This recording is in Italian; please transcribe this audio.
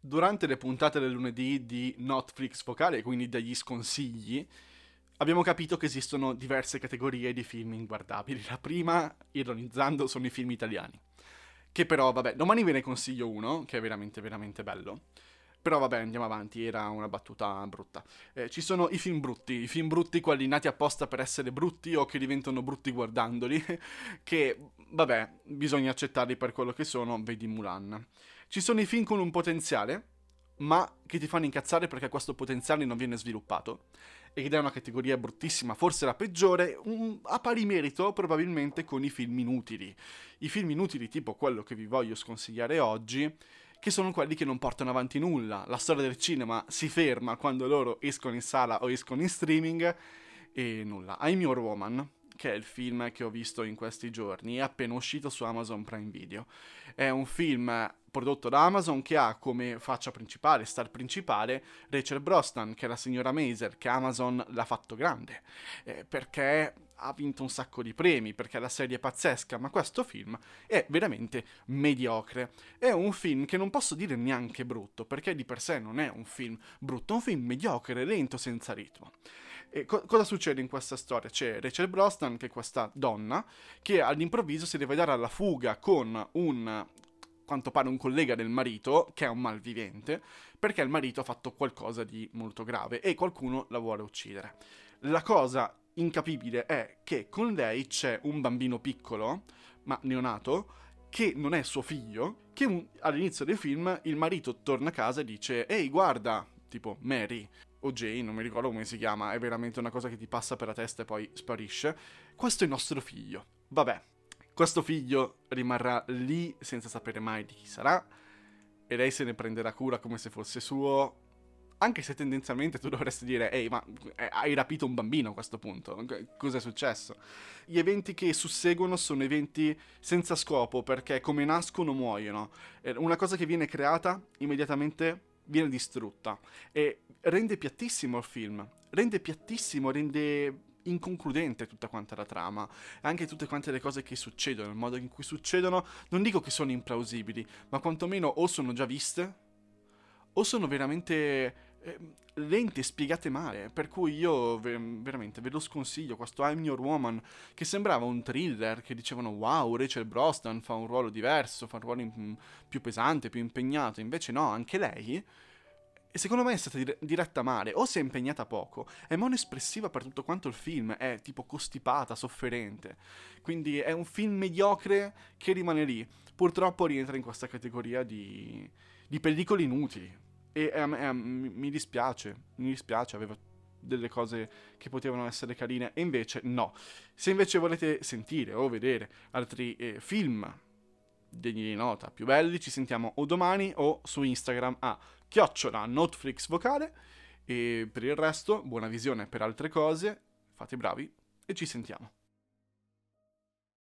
durante le puntate del lunedì di Netflix Vocale, quindi degli sconsigli, abbiamo capito che esistono diverse categorie di film inguardabili. La prima, ironizzando, sono i film italiani. Che però, vabbè, domani ve ne consiglio uno, che è veramente, veramente bello. Però vabbè, andiamo avanti, era una battuta brutta. Eh, ci sono i film brutti, i film brutti, quelli nati apposta per essere brutti o che diventano brutti guardandoli, che, vabbè, bisogna accettarli per quello che sono, vedi Mulan. Ci sono i film con un potenziale, ma che ti fanno incazzare perché questo potenziale non viene sviluppato ed è una categoria bruttissima, forse la peggiore, un, a pari merito probabilmente con i film inutili. I film inutili tipo quello che vi voglio sconsigliare oggi, che sono quelli che non portano avanti nulla. La storia del cinema si ferma quando loro escono in sala o escono in streaming e nulla. I'm Your Woman, che è il film che ho visto in questi giorni, è appena uscito su Amazon Prime Video. È un film prodotto da Amazon che ha come faccia principale, star principale, Rachel Brosnan, che è la signora Mazer, che Amazon l'ha fatto grande, eh, perché ha vinto un sacco di premi, perché la serie è pazzesca, ma questo film è veramente mediocre. È un film che non posso dire neanche brutto, perché di per sé non è un film brutto, è un film mediocre, lento, senza ritmo. E co- cosa succede in questa storia? C'è Rachel Brosnan, che è questa donna, che all'improvviso si deve dare alla fuga con un quanto pare un collega del marito, che è un malvivente, perché il marito ha fatto qualcosa di molto grave e qualcuno la vuole uccidere. La cosa incapibile è che con lei c'è un bambino piccolo, ma neonato, che non è suo figlio, che un, all'inizio del film il marito torna a casa e dice Ehi guarda, tipo Mary o Jane, non mi ricordo come si chiama, è veramente una cosa che ti passa per la testa e poi sparisce, questo è il nostro figlio. Vabbè, questo figlio rimarrà lì senza sapere mai di chi sarà e lei se ne prenderà cura come se fosse suo. Anche se tendenzialmente tu dovresti dire, ehi, ma eh, hai rapito un bambino a questo punto, cos'è successo? Gli eventi che susseguono sono eventi senza scopo, perché come nascono muoiono. Una cosa che viene creata immediatamente viene distrutta e rende piattissimo il film, rende piattissimo, rende inconcludente tutta quanta la trama, anche tutte quante le cose che succedono, il modo in cui succedono, non dico che sono implausibili, ma quantomeno o sono già viste, o sono veramente eh, lente, spiegate male, per cui io ver- veramente ve lo sconsiglio, questo I'm Your Woman, che sembrava un thriller, che dicevano wow, Rachel Brosnan fa un ruolo diverso, fa un ruolo in- più pesante, più impegnato, invece no, anche lei secondo me è stata dire- diretta male, o si è impegnata poco, è monoespressiva per tutto quanto il film, è tipo costipata, sofferente. Quindi è un film mediocre che rimane lì. Purtroppo rientra in questa categoria di, di pellicole inutili. E eh, eh, mi dispiace, mi dispiace, aveva delle cose che potevano essere carine, e invece no. Se invece volete sentire o vedere altri eh, film degni di nota più belli, ci sentiamo o domani o su Instagram a chiocciola Notflix vocale e per il resto buona visione per altre cose, fate bravi e ci sentiamo.